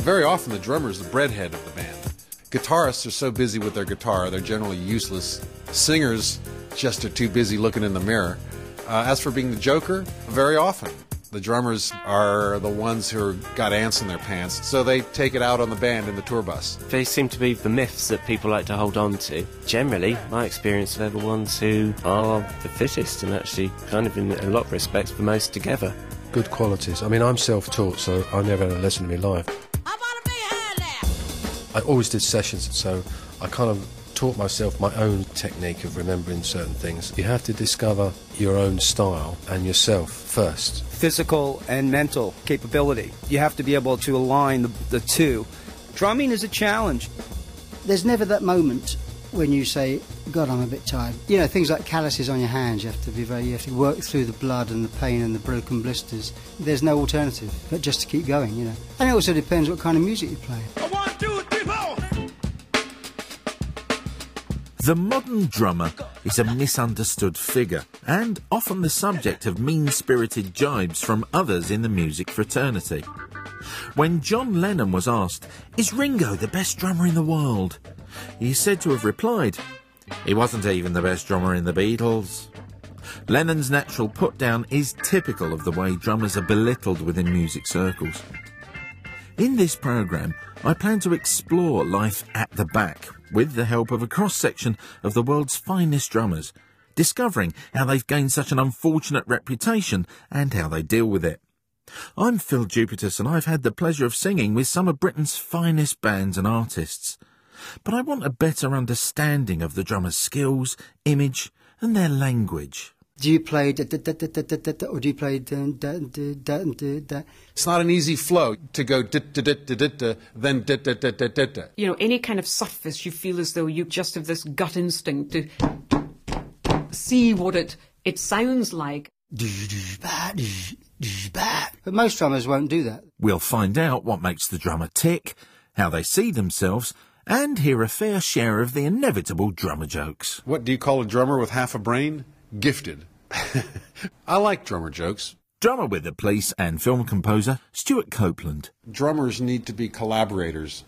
Very often, the drummer is the breadhead of the band. Guitarists are so busy with their guitar, they're generally useless. Singers just are too busy looking in the mirror. Uh, as for being the joker, very often the drummers are the ones who got ants in their pants, so they take it out on the band in the tour bus. They seem to be the myths that people like to hold on to. Generally, my experience, they're the ones who are the fittest and actually, kind of in a lot of respects, the most together. Good qualities. I mean, I'm self taught, so I never had a lesson in my life. I always did sessions, so I kind of taught myself my own technique of remembering certain things. You have to discover your own style and yourself first. Physical and mental capability. You have to be able to align the, the two. Drumming is a challenge. There's never that moment when you say, God, I'm a bit tired. You know, things like calluses on your hands, you have to be very, you have to work through the blood and the pain and the broken blisters. There's no alternative but just to keep going, you know. And it also depends what kind of music you play. The modern drummer is a misunderstood figure and often the subject of mean spirited jibes from others in the music fraternity. When John Lennon was asked, Is Ringo the best drummer in the world? He is said to have replied, He wasn't even the best drummer in the Beatles. Lennon's natural put down is typical of the way drummers are belittled within music circles. In this programme, I plan to explore life at the back with the help of a cross section of the world's finest drummers, discovering how they've gained such an unfortunate reputation and how they deal with it. I'm Phil Jupitus and I've had the pleasure of singing with some of Britain's finest bands and artists. But I want a better understanding of the drummer's skills, image, and their language. Do you play da da da da da da da, da or do you play da da da da da da? It's not an easy flow to go da da da da da da, then da da da da da da. You know, any kind of surface, you feel as though you just have this gut instinct to see what it it sounds like. But most drummers won't do that. We'll find out what makes the drummer tick, how they see themselves, and hear a fair share of the inevitable drummer jokes. What do you call a drummer with half a brain? Gifted. I like drummer jokes. Drummer with the police and film composer Stewart Copeland. Drummers need to be collaborators.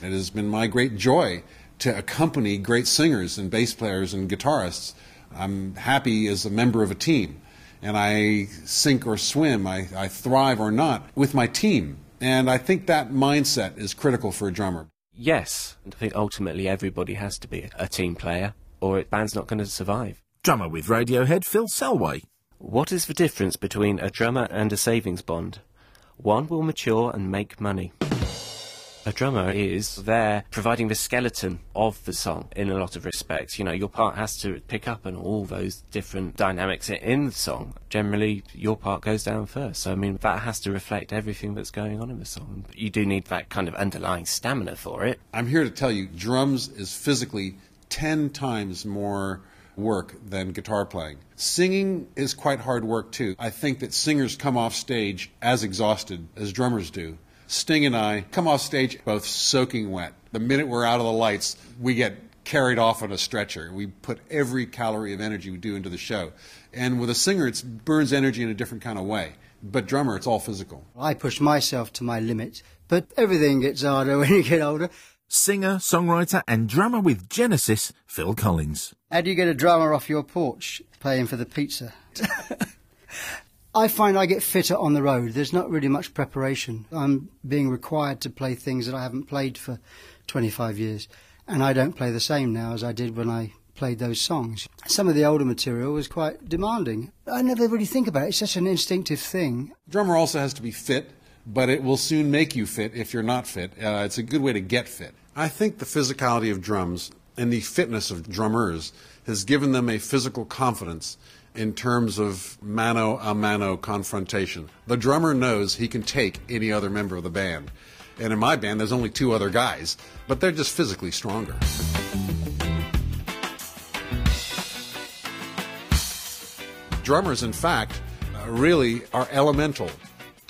It has been my great joy to accompany great singers and bass players and guitarists. I'm happy as a member of a team, and I sink or swim, I, I thrive or not with my team. And I think that mindset is critical for a drummer. Yes, I think ultimately everybody has to be a team player, or a band's not going to survive. Drummer with Radiohead Phil Selway. What is the difference between a drummer and a savings bond? One will mature and make money. A drummer is there providing the skeleton of the song in a lot of respects. You know, your part has to pick up on all those different dynamics in the song. Generally, your part goes down first. So, I mean, that has to reflect everything that's going on in the song. But you do need that kind of underlying stamina for it. I'm here to tell you drums is physically 10 times more work than guitar playing. Singing is quite hard work too. I think that singers come off stage as exhausted as drummers do. Sting and I come off stage both soaking wet. The minute we're out of the lights, we get carried off on a stretcher. We put every calorie of energy we do into the show. And with a singer, it burns energy in a different kind of way. But drummer, it's all physical. I push myself to my limit, but everything gets harder when you get older. Singer, songwriter, and drummer with Genesis, Phil Collins. How do you get a drummer off your porch paying for the pizza? I find I get fitter on the road. There's not really much preparation. I'm being required to play things that I haven't played for 25 years. And I don't play the same now as I did when I played those songs. Some of the older material was quite demanding. I never really think about it. It's such an instinctive thing. Drummer also has to be fit, but it will soon make you fit if you're not fit. Uh, it's a good way to get fit. I think the physicality of drums and the fitness of drummers has given them a physical confidence in terms of mano a mano confrontation. The drummer knows he can take any other member of the band. And in my band, there's only two other guys, but they're just physically stronger. Drummers, in fact, uh, really are elemental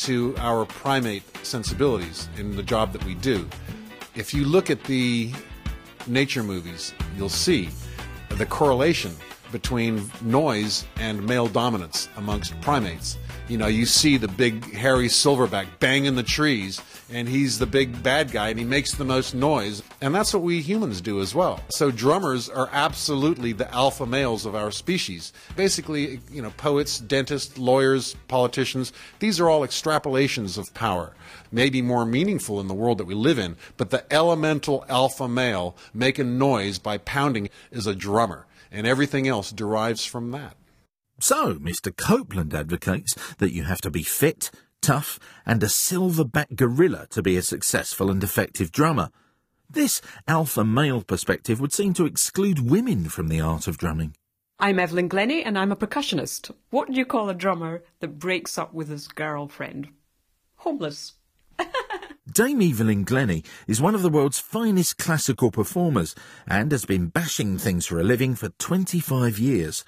to our primate sensibilities in the job that we do. If you look at the nature movies, you'll see the correlation between noise and male dominance amongst primates. You know, you see the big hairy silverback banging the trees, and he's the big bad guy and he makes the most noise. And that's what we humans do as well. So drummers are absolutely the alpha males of our species. Basically, you know, poets, dentists, lawyers, politicians, these are all extrapolations of power. Maybe more meaningful in the world that we live in, but the elemental alpha male making noise by pounding is a drummer, and everything else derives from that. So, Mr. Copeland advocates that you have to be fit, tough, and a silverback gorilla to be a successful and effective drummer. This alpha male perspective would seem to exclude women from the art of drumming. I'm Evelyn Glennie and I'm a percussionist. What do you call a drummer that breaks up with his girlfriend? Homeless. Dame Evelyn Glennie is one of the world's finest classical performers and has been bashing things for a living for 25 years.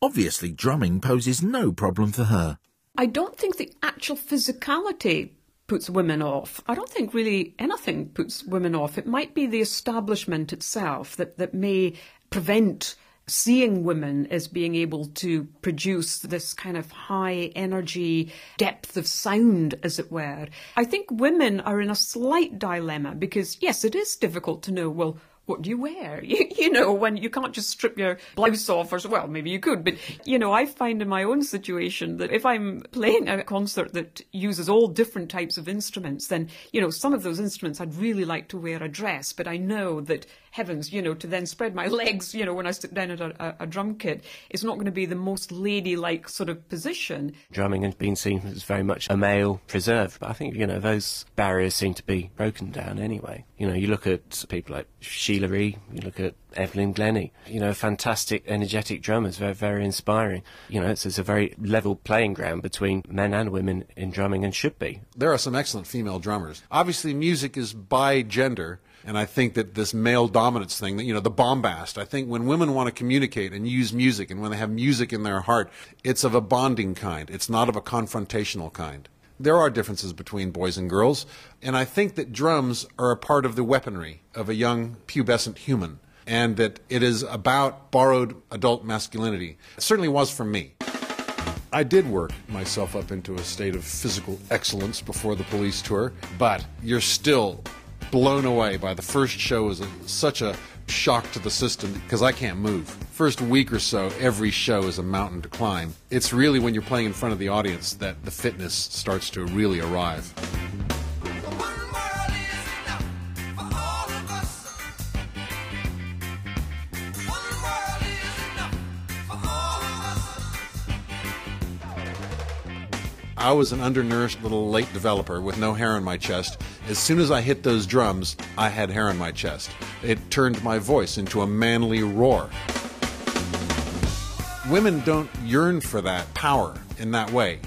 Obviously, drumming poses no problem for her. I don't think the actual physicality puts women off. I don't think really anything puts women off. It might be the establishment itself that, that may prevent seeing women as being able to produce this kind of high energy depth of sound, as it were. I think women are in a slight dilemma because, yes, it is difficult to know, well, what do you wear? You, you, know, when you can't just strip your blouse off, or well, maybe you could, but you know, I find in my own situation that if I'm playing a concert that uses all different types of instruments, then you know, some of those instruments I'd really like to wear a dress, but I know that heavens, you know, to then spread my legs, you know, when I sit down at a, a, a drum kit, it's not going to be the most ladylike sort of position. Drumming has been seen as very much a male preserve, but I think, you know, those barriers seem to be broken down anyway. You know, you look at people like Sheila Ree, you look at Evelyn Glennie, you know, fantastic, energetic drummers, very, very inspiring. You know, it's, it's a very level playing ground between men and women in drumming and should be. There are some excellent female drummers. Obviously, music is by gender, and I think that this male dominance thing, that you know, the bombast. I think when women want to communicate and use music, and when they have music in their heart, it's of a bonding kind. It's not of a confrontational kind. There are differences between boys and girls, and I think that drums are a part of the weaponry of a young pubescent human, and that it is about borrowed adult masculinity. It certainly was for me. I did work myself up into a state of physical excellence before the police tour, but you're still blown away by the first show is a, such a shock to the system because I can't move. First week or so, every show is a mountain to climb. It's really when you're playing in front of the audience that the fitness starts to really arrive. I was an undernourished little late developer with no hair on my chest. As soon as I hit those drums, I had hair on my chest. It turned my voice into a manly roar. Women don't yearn for that power in that way.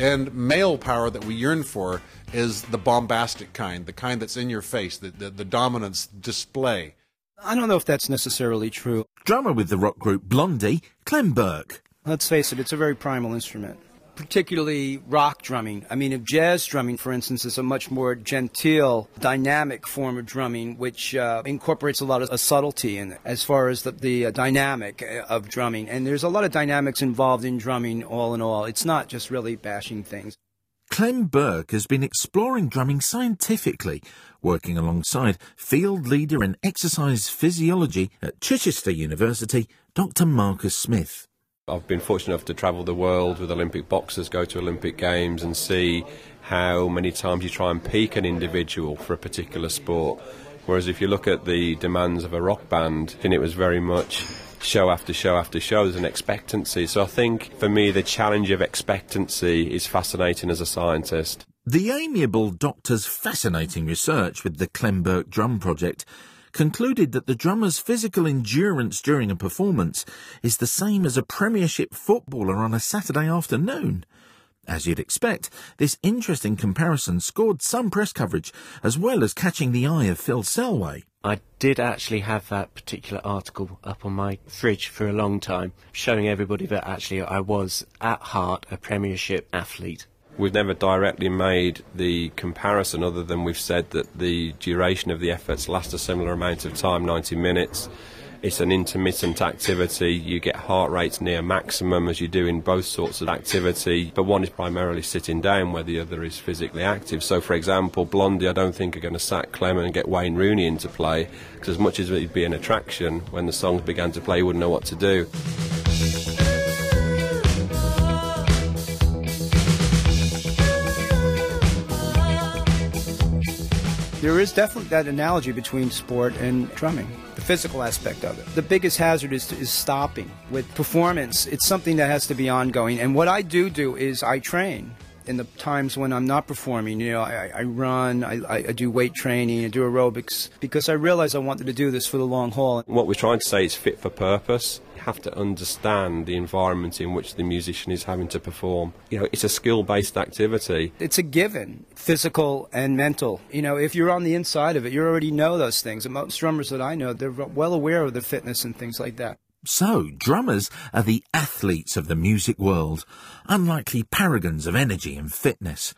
And male power that we yearn for is the bombastic kind, the kind that's in your face, the, the, the dominance display. I don't know if that's necessarily true. Drummer with the rock group Blondie, Clem Burke. Let's face it, it's a very primal instrument particularly rock drumming. I mean, if jazz drumming, for instance, is a much more genteel, dynamic form of drumming, which uh, incorporates a lot of a subtlety in it as far as the, the uh, dynamic uh, of drumming. And there's a lot of dynamics involved in drumming, all in all. It's not just really bashing things. Clem Burke has been exploring drumming scientifically, working alongside field leader in exercise physiology at Chichester University, Dr. Marcus Smith. I've been fortunate enough to travel the world with Olympic boxers, go to Olympic Games, and see how many times you try and peak an individual for a particular sport. Whereas if you look at the demands of a rock band, then it was very much show after show after show. There's an expectancy. So I think for me, the challenge of expectancy is fascinating as a scientist. The amiable doctor's fascinating research with the Clem Burke Drum Project concluded that the drummer's physical endurance during a performance is the same as a Premiership footballer on a Saturday afternoon. As you'd expect, this interesting comparison scored some press coverage, as well as catching the eye of Phil Selway. I did actually have that particular article up on my fridge for a long time, showing everybody that actually I was, at heart, a Premiership athlete. We've never directly made the comparison other than we've said that the duration of the efforts last a similar amount of time, 90 minutes. It's an intermittent activity. You get heart rates near maximum as you do in both sorts of activity, but one is primarily sitting down where the other is physically active. So, for example, Blondie, I don't think are going to sack Clement and get Wayne Rooney into play because as much as it'd be an attraction, when the songs began to play, he wouldn't know what to do. There is definitely that analogy between sport and drumming, the physical aspect of it. The biggest hazard is, is stopping. With performance, it's something that has to be ongoing. And what I do do is I train in the times when I'm not performing. You know, I, I run, I, I do weight training, I do aerobics because I realize I wanted to do this for the long haul. What we're trying to say is fit for purpose have to understand the environment in which the musician is having to perform. You know, it's a skill based activity. It's a given, physical and mental. You know, if you're on the inside of it, you already know those things. And most drummers that I know, they're well aware of the fitness and things like that. So, drummers are the athletes of the music world, unlikely paragons of energy and fitness.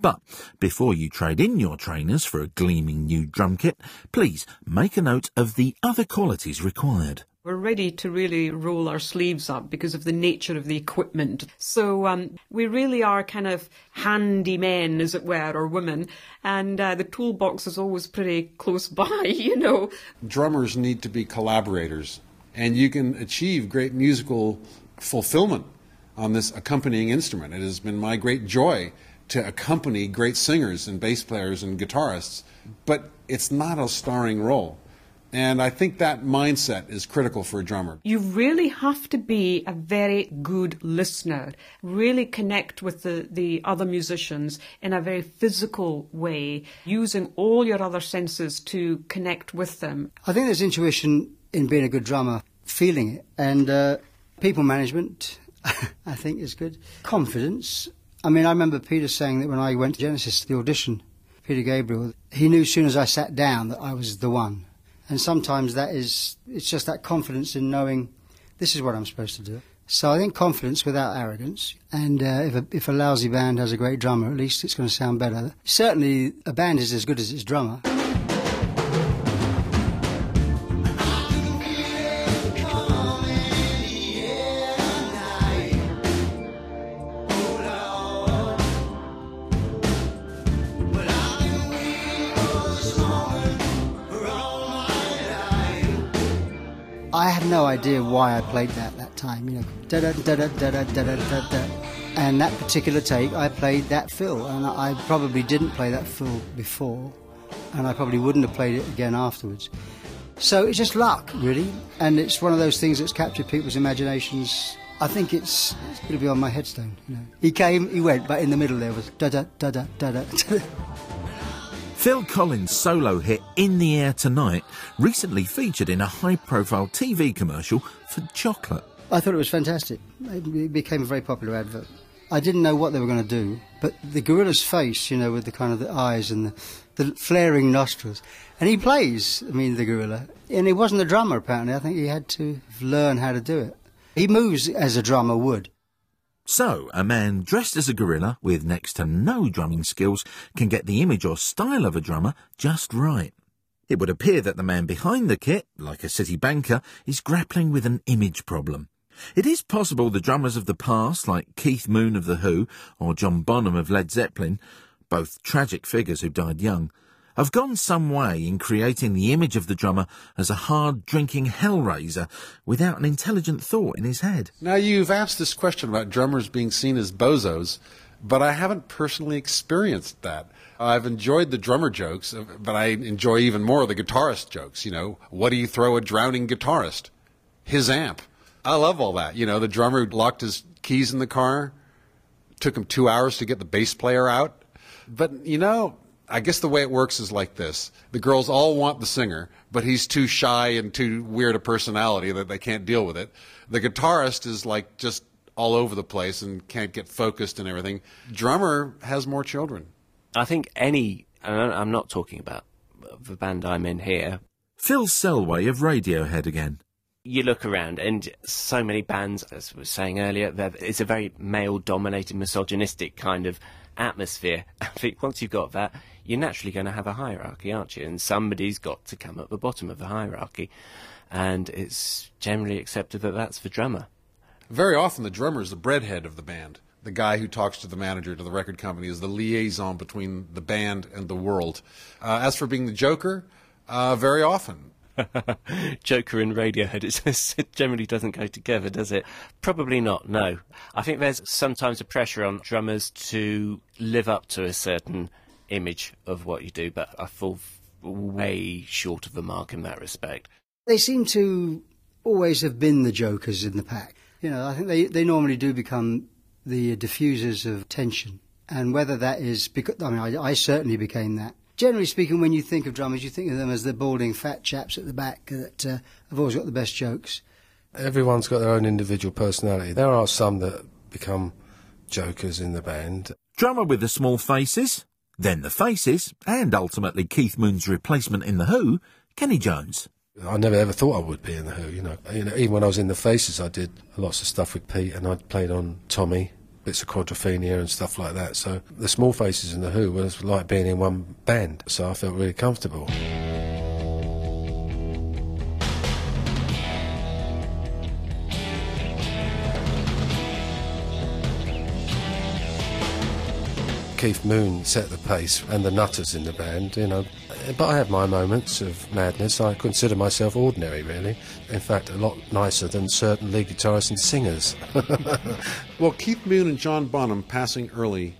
But before you trade in your trainers for a gleaming new drum kit, please make a note of the other qualities required. We're ready to really roll our sleeves up because of the nature of the equipment. So um, we really are kind of handy men, as it were, or women, and uh, the toolbox is always pretty close by, you know. Drummers need to be collaborators, and you can achieve great musical fulfillment on this accompanying instrument. It has been my great joy to accompany great singers and bass players and guitarists, but it's not a starring role. And I think that mindset is critical for a drummer. You really have to be a very good listener, really connect with the, the other musicians in a very physical way, using all your other senses to connect with them. I think there's intuition in being a good drummer, feeling it, and uh, people management, I think, is good. Confidence. I mean, I remember Peter saying that when I went to Genesis, the audition, Peter Gabriel, he knew as soon as I sat down that I was the one and sometimes that is, it's just that confidence in knowing this is what I'm supposed to do. So I think confidence without arrogance, and uh, if, a, if a lousy band has a great drummer, at least it's going to sound better. Certainly, a band is as good as its drummer. Idea why I played that that time. You know, da da da da da da da da da. And that particular take, I played that fill, and I probably didn't play that fill before, and I probably wouldn't have played it again afterwards. So it's just luck, really, and it's one of those things that's captured people's imaginations. I think it's, it's going to be on my headstone. You know, he came, he went, but in the middle there was da da da da da da. Phil Collins' solo hit In the Air Tonight recently featured in a high profile TV commercial for chocolate. I thought it was fantastic. It became a very popular advert. I didn't know what they were going to do, but the gorilla's face, you know, with the kind of the eyes and the, the flaring nostrils, and he plays, I mean, the gorilla, and he wasn't a drummer apparently. I think he had to learn how to do it. He moves as a drummer would. So, a man dressed as a gorilla with next to no drumming skills can get the image or style of a drummer just right. It would appear that the man behind the kit, like a city banker, is grappling with an image problem. It is possible the drummers of the past, like Keith Moon of The Who or John Bonham of Led Zeppelin, both tragic figures who died young, have gone some way in creating the image of the drummer as a hard drinking hellraiser without an intelligent thought in his head. Now, you've asked this question about drummers being seen as bozos, but I haven't personally experienced that. I've enjoyed the drummer jokes, uh, but I enjoy even more the guitarist jokes. You know, what do you throw a drowning guitarist? His amp. I love all that. You know, the drummer locked his keys in the car, took him two hours to get the bass player out. But, you know, I guess the way it works is like this. The girls all want the singer, but he's too shy and too weird a personality that they can't deal with it. The guitarist is like just all over the place and can't get focused and everything. Drummer has more children. I think any, I'm not talking about the band I'm in here. Phil Selway of Radiohead again. You look around, and so many bands, as I was saying earlier, it's a very male dominated, misogynistic kind of atmosphere. I think once you've got that, you're naturally going to have a hierarchy, aren't you? And somebody's got to come at the bottom of the hierarchy. and it's generally accepted that that's the drummer. Very often, the drummer is the breadhead of the band. The guy who talks to the manager, to the record company, is the liaison between the band and the world. Uh, as for being the joker, uh, very often. Joker and Radiohead, it generally doesn't go together, does it? Probably not, no. I think there's sometimes a pressure on drummers to live up to a certain image of what you do, but I fall way short of the mark in that respect. They seem to always have been the jokers in the pack. You know, I think they, they normally do become the diffusers of tension. And whether that is because, I mean, I, I certainly became that. Generally speaking, when you think of drummers, you think of them as the balding fat chaps at the back that uh, have always got the best jokes. Everyone's got their own individual personality. There are some that become jokers in the band. Drummer with the small faces, then the faces, and ultimately Keith Moon's replacement in The Who, Kenny Jones. I never ever thought I would be in the Who. You know, you know, even when I was in the Faces, I did lots of stuff with Pete, and I played on Tommy, bits of quadrophenia and stuff like that. So the Small Faces in the Who was like being in one band. So I felt really comfortable. Keith Moon set the pace and the Nutters in the band, you know. But I have my moments of madness. I consider myself ordinary, really. In fact, a lot nicer than certain lead guitarists and singers. well, Keith Moon and John Bonham passing early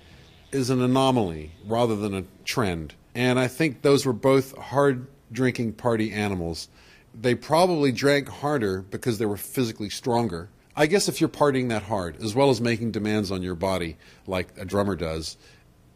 is an anomaly rather than a trend. And I think those were both hard drinking party animals. They probably drank harder because they were physically stronger. I guess if you're partying that hard, as well as making demands on your body like a drummer does,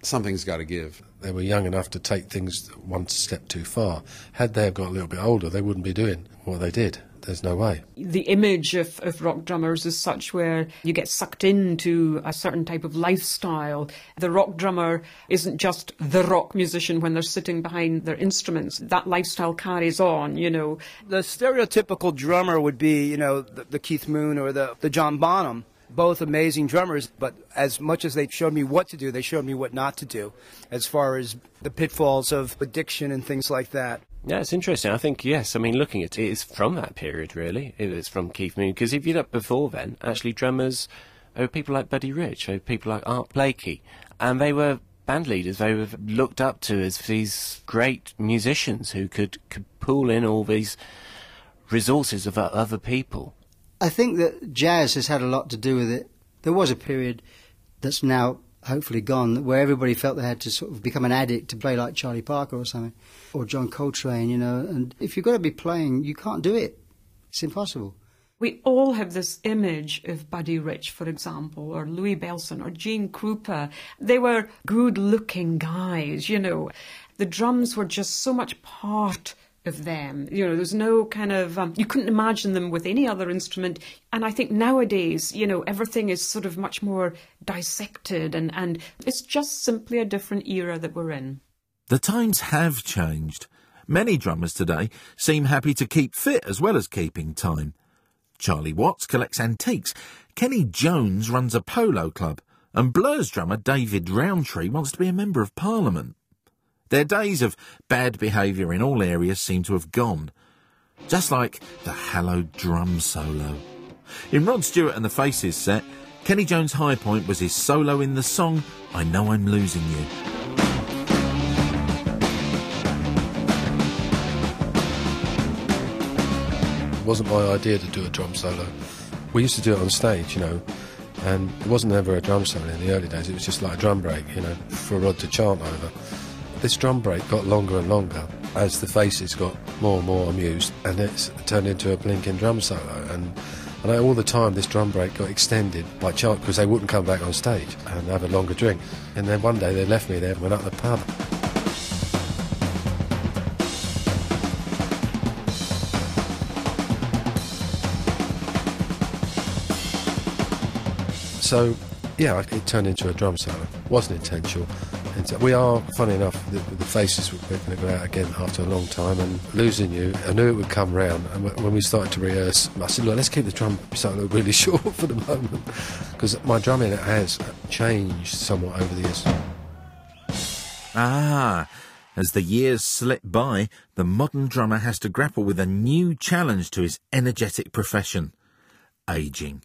something's got to give. They were young enough to take things one step too far. Had they got a little bit older, they wouldn't be doing what they did. There's no way. The image of, of rock drummers is such where you get sucked into a certain type of lifestyle. The rock drummer isn't just the rock musician when they're sitting behind their instruments. That lifestyle carries on, you know. The stereotypical drummer would be, you know, the, the Keith Moon or the, the John Bonham both amazing drummers, but as much as they showed me what to do, they showed me what not to do as far as the pitfalls of addiction and things like that. Yeah, it's interesting. I think, yes, I mean, looking at it, it's from that period, really. It was from Keith Moon. Because if you look before then, actually, drummers, were people like Buddy Rich, people like Art Blakey, and they were band leaders. They were looked up to as these great musicians who could, could pull in all these resources of other people. I think that jazz has had a lot to do with it. There was a period that's now hopefully gone where everybody felt they had to sort of become an addict to play like Charlie Parker or something, or John Coltrane, you know. And if you've got to be playing, you can't do it. It's impossible. We all have this image of Buddy Rich, for example, or Louis Bellson, or Gene Krupa. They were good looking guys, you know. The drums were just so much part of them. You know, there's no kind of, um, you couldn't imagine them with any other instrument. And I think nowadays, you know, everything is sort of much more dissected and, and it's just simply a different era that we're in. The times have changed. Many drummers today seem happy to keep fit as well as keeping time. Charlie Watts collects antiques. Kenny Jones runs a polo club. And Blur's drummer David Rowntree wants to be a member of Parliament. Their days of bad behaviour in all areas seem to have gone. Just like the hallowed drum solo. In Rod Stewart and the Faces set, Kenny Jones' high point was his solo in the song I Know I'm Losing You. It wasn't my idea to do a drum solo. We used to do it on stage, you know, and it wasn't ever a drum solo in the early days. It was just like a drum break, you know, for Rod to chant over. This drum break got longer and longer as the faces got more and more amused, and it's turned into a blinking drum solo. And, and all the time, this drum break got extended by chance because they wouldn't come back on stage and have a longer drink. And then one day they left me there and went up the pub. So, yeah, it turned into a drum solo. Wasn't intentional. We are, funny enough, the, the faces were going to go out again after a long time and losing you. I knew it would come round. And when we started to rehearse, I said, look, let's keep the drum solo really short for the moment. Because my drumming has changed somewhat over the years. Ah, As the years slip by, the modern drummer has to grapple with a new challenge to his energetic profession ageing.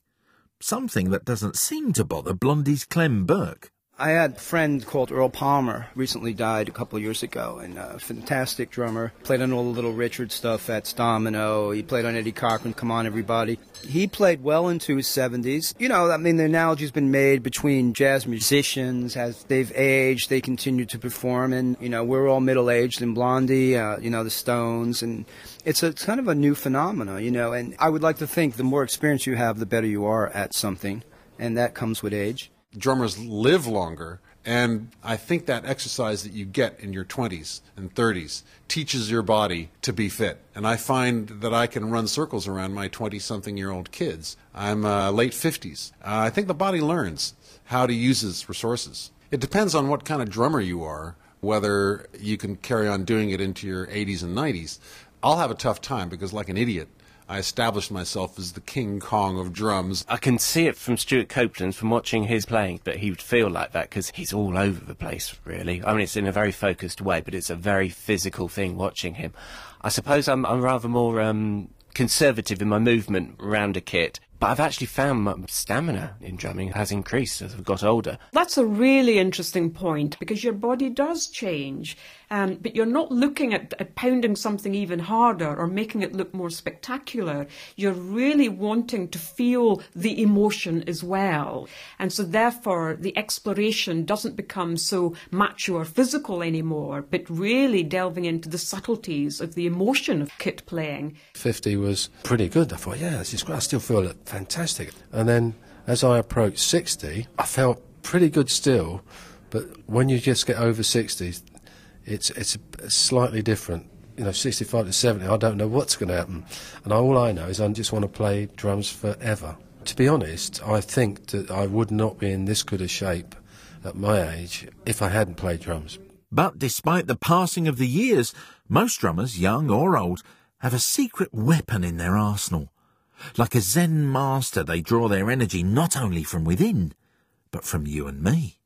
Something that doesn't seem to bother Blondie's Clem Burke. I had a friend called Earl Palmer, recently died a couple years ago, and a fantastic drummer. Played on all the Little Richard stuff at Domino. He played on Eddie Cochran, Come On Everybody. He played well into his 70s. You know, I mean, the analogy's been made between jazz musicians. As they've aged, they continue to perform, and, you know, we're all middle aged and Blondie, uh, you know, the Stones, and it's a it's kind of a new phenomenon, you know, and I would like to think the more experience you have, the better you are at something, and that comes with age drummers live longer. And I think that exercise that you get in your 20s and 30s teaches your body to be fit. And I find that I can run circles around my 20 something year old kids. I'm uh, late 50s. Uh, I think the body learns how to use its resources. It depends on what kind of drummer you are, whether you can carry on doing it into your 80s and 90s. I'll have a tough time because, like an idiot, I established myself as the King Kong of drums. I can see it from Stewart Copeland from watching his playing, but he would feel like that because he's all over the place, really. I mean, it's in a very focused way, but it's a very physical thing watching him. I suppose I'm, I'm rather more um, conservative in my movement around a kit. But I've actually found my stamina in drumming has increased as I've got older. That's a really interesting point because your body does change, um, but you're not looking at, at pounding something even harder or making it look more spectacular. You're really wanting to feel the emotion as well. And so, therefore, the exploration doesn't become so macho or physical anymore, but really delving into the subtleties of the emotion of kit playing. 50 was pretty good. I thought, yeah, this is great. I still feel fantastic. And then as I approached 60, I felt pretty good still, but when you just get over 60, it's, it's slightly different. You know, 65 to 70, I don't know what's going to happen. And all I know is I just want to play drums forever. To be honest, I think that I would not be in this good a shape at my age if I hadn't played drums. But despite the passing of the years, most drummers, young or old, have a secret weapon in their arsenal. Like a Zen master, they draw their energy not only from within, but from you and me.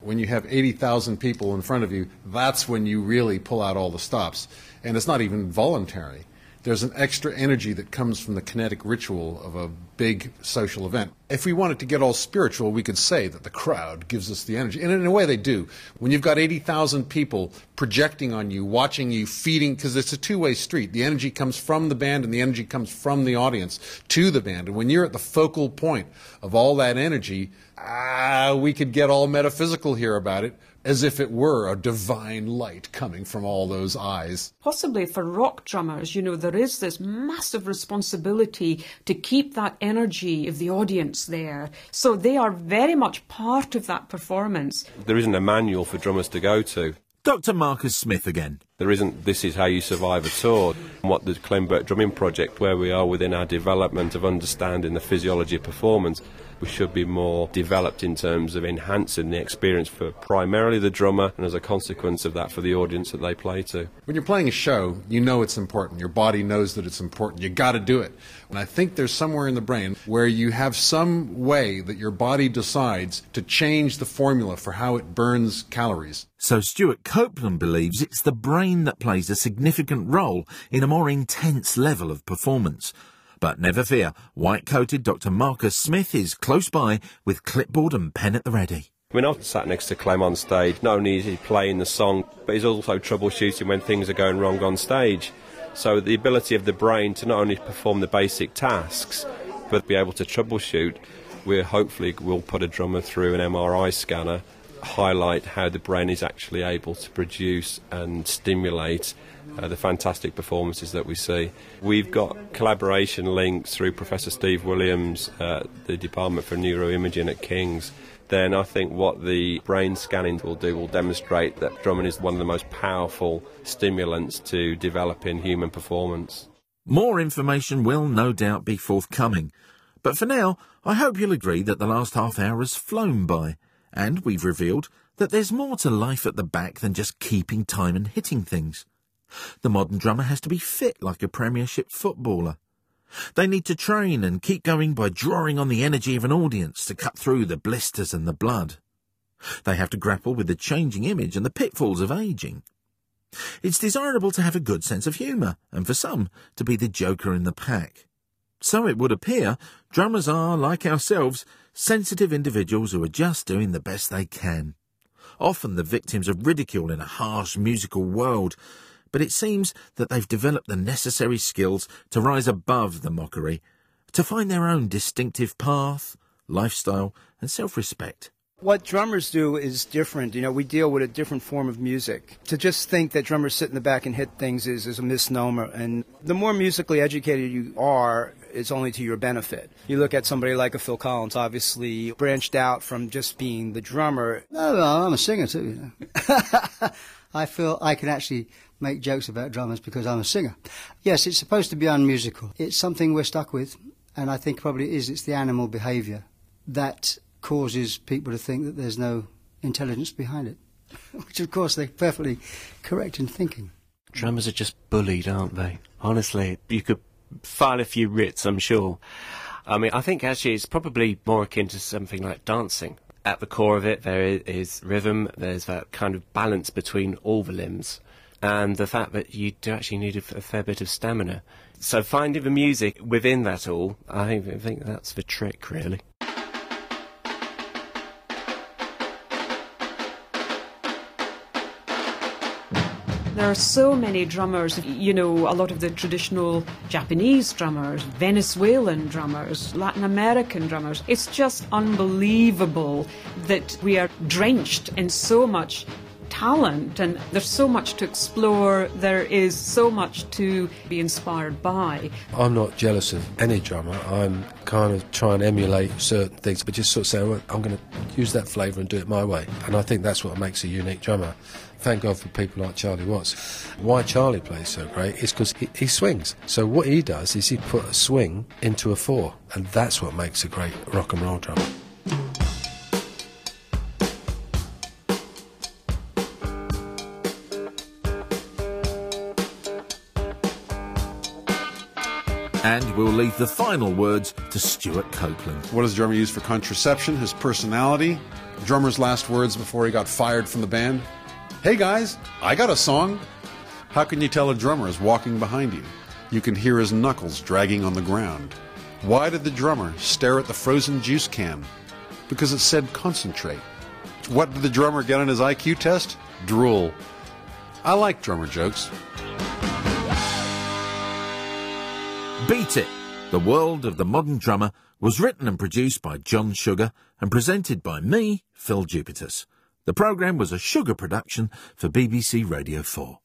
When you have 80,000 people in front of you, that's when you really pull out all the stops. And it's not even voluntary there's an extra energy that comes from the kinetic ritual of a big social event. If we wanted to get all spiritual, we could say that the crowd gives us the energy. And in a way, they do. When you've got 80,000 people projecting on you, watching you, feeding, because it's a two way street. The energy comes from the band and the energy comes from the audience to the band. And when you're at the focal point of all that energy, ah, we could get all metaphysical here about it as if it were a divine light coming from all those eyes. Possibly for rock drummers, you know, there is this massive responsibility to keep that energy of the audience there. So they are very much part of that performance. There isn't a manual for drummers to go to. Dr. Marcus Smith again. There isn't this is how you survive a tour. What the Clem Drumming Project, where we are within our development of understanding the physiology of performance, we should be more developed in terms of enhancing the experience for primarily the drummer and as a consequence of that for the audience that they play to. When you're playing a show, you know it's important. Your body knows that it's important. You got to do it. And I think there's somewhere in the brain where you have some way that your body decides to change the formula for how it burns calories. So Stewart Copeland believes it's the brain that plays a significant role in a more intense level of performance. But never fear, white-coated Dr. Marcus Smith is close by with clipboard and pen at the ready. We're not sat next to Clem on stage. Not only is he playing the song, but he's also troubleshooting when things are going wrong on stage. So the ability of the brain to not only perform the basic tasks, but be able to troubleshoot, we hopefully will put a drummer through an MRI scanner, highlight how the brain is actually able to produce and stimulate uh, the fantastic performances that we see. We've got collaboration links through Professor Steve Williams at the Department for Neuroimaging at King's. Then I think what the brain scanning will do will demonstrate that drumming is one of the most powerful stimulants to developing human performance. More information will no doubt be forthcoming. But for now, I hope you'll agree that the last half hour has flown by, and we've revealed that there's more to life at the back than just keeping time and hitting things. The modern drummer has to be fit like a Premiership footballer. They need to train and keep going by drawing on the energy of an audience to cut through the blisters and the blood. They have to grapple with the changing image and the pitfalls of aging. It's desirable to have a good sense of humour, and for some, to be the joker in the pack. So it would appear, drummers are, like ourselves, sensitive individuals who are just doing the best they can. Often the victims of ridicule in a harsh musical world, but it seems that they've developed the necessary skills to rise above the mockery, to find their own distinctive path, lifestyle, and self respect. What drummers do is different. You know, we deal with a different form of music. To just think that drummers sit in the back and hit things is, is a misnomer. And the more musically educated you are, it's only to your benefit. You look at somebody like a Phil Collins, obviously branched out from just being the drummer. No, no I'm a singer too. You know. I feel I can actually make jokes about drummers because I'm a singer. Yes, it's supposed to be unmusical. It's something we're stuck with, and I think probably it is. It's the animal behaviour that causes people to think that there's no intelligence behind it, which of course they're perfectly correct in thinking. Drummers are just bullied, aren't they? Honestly, you could file a few writs, I'm sure. I mean, I think actually it's probably more akin to something like dancing. At the core of it, there is rhythm, there's that kind of balance between all the limbs, and the fact that you do actually need a, a fair bit of stamina. So finding the music within that all, I think that's the trick, really. There are so many drummers, you know, a lot of the traditional Japanese drummers, Venezuelan drummers, Latin American drummers. It's just unbelievable that we are drenched in so much talent and there's so much to explore there is so much to be inspired by i'm not jealous of any drummer i'm kind of trying to emulate certain things but just sort of say well, i'm going to use that flavour and do it my way and i think that's what makes a unique drummer thank God for people like Charlie Watts. Why Charlie plays so great is because he, he, swings. So what he does is he put a swing into a four, and that's what makes a great rock and roll drummer. And we'll leave the final words to Stewart Copeland. What does drummer use for contraception? His personality? Drummer's last words before he got fired from the band? Hey guys, I got a song. How can you tell a drummer is walking behind you? You can hear his knuckles dragging on the ground. Why did the drummer stare at the frozen juice can? Because it said concentrate. What did the drummer get on his IQ test? Drool. I like drummer jokes. Beat It! The World of the Modern Drummer was written and produced by John Sugar and presented by me, Phil Jupitus. The programme was a Sugar production for BBC Radio 4.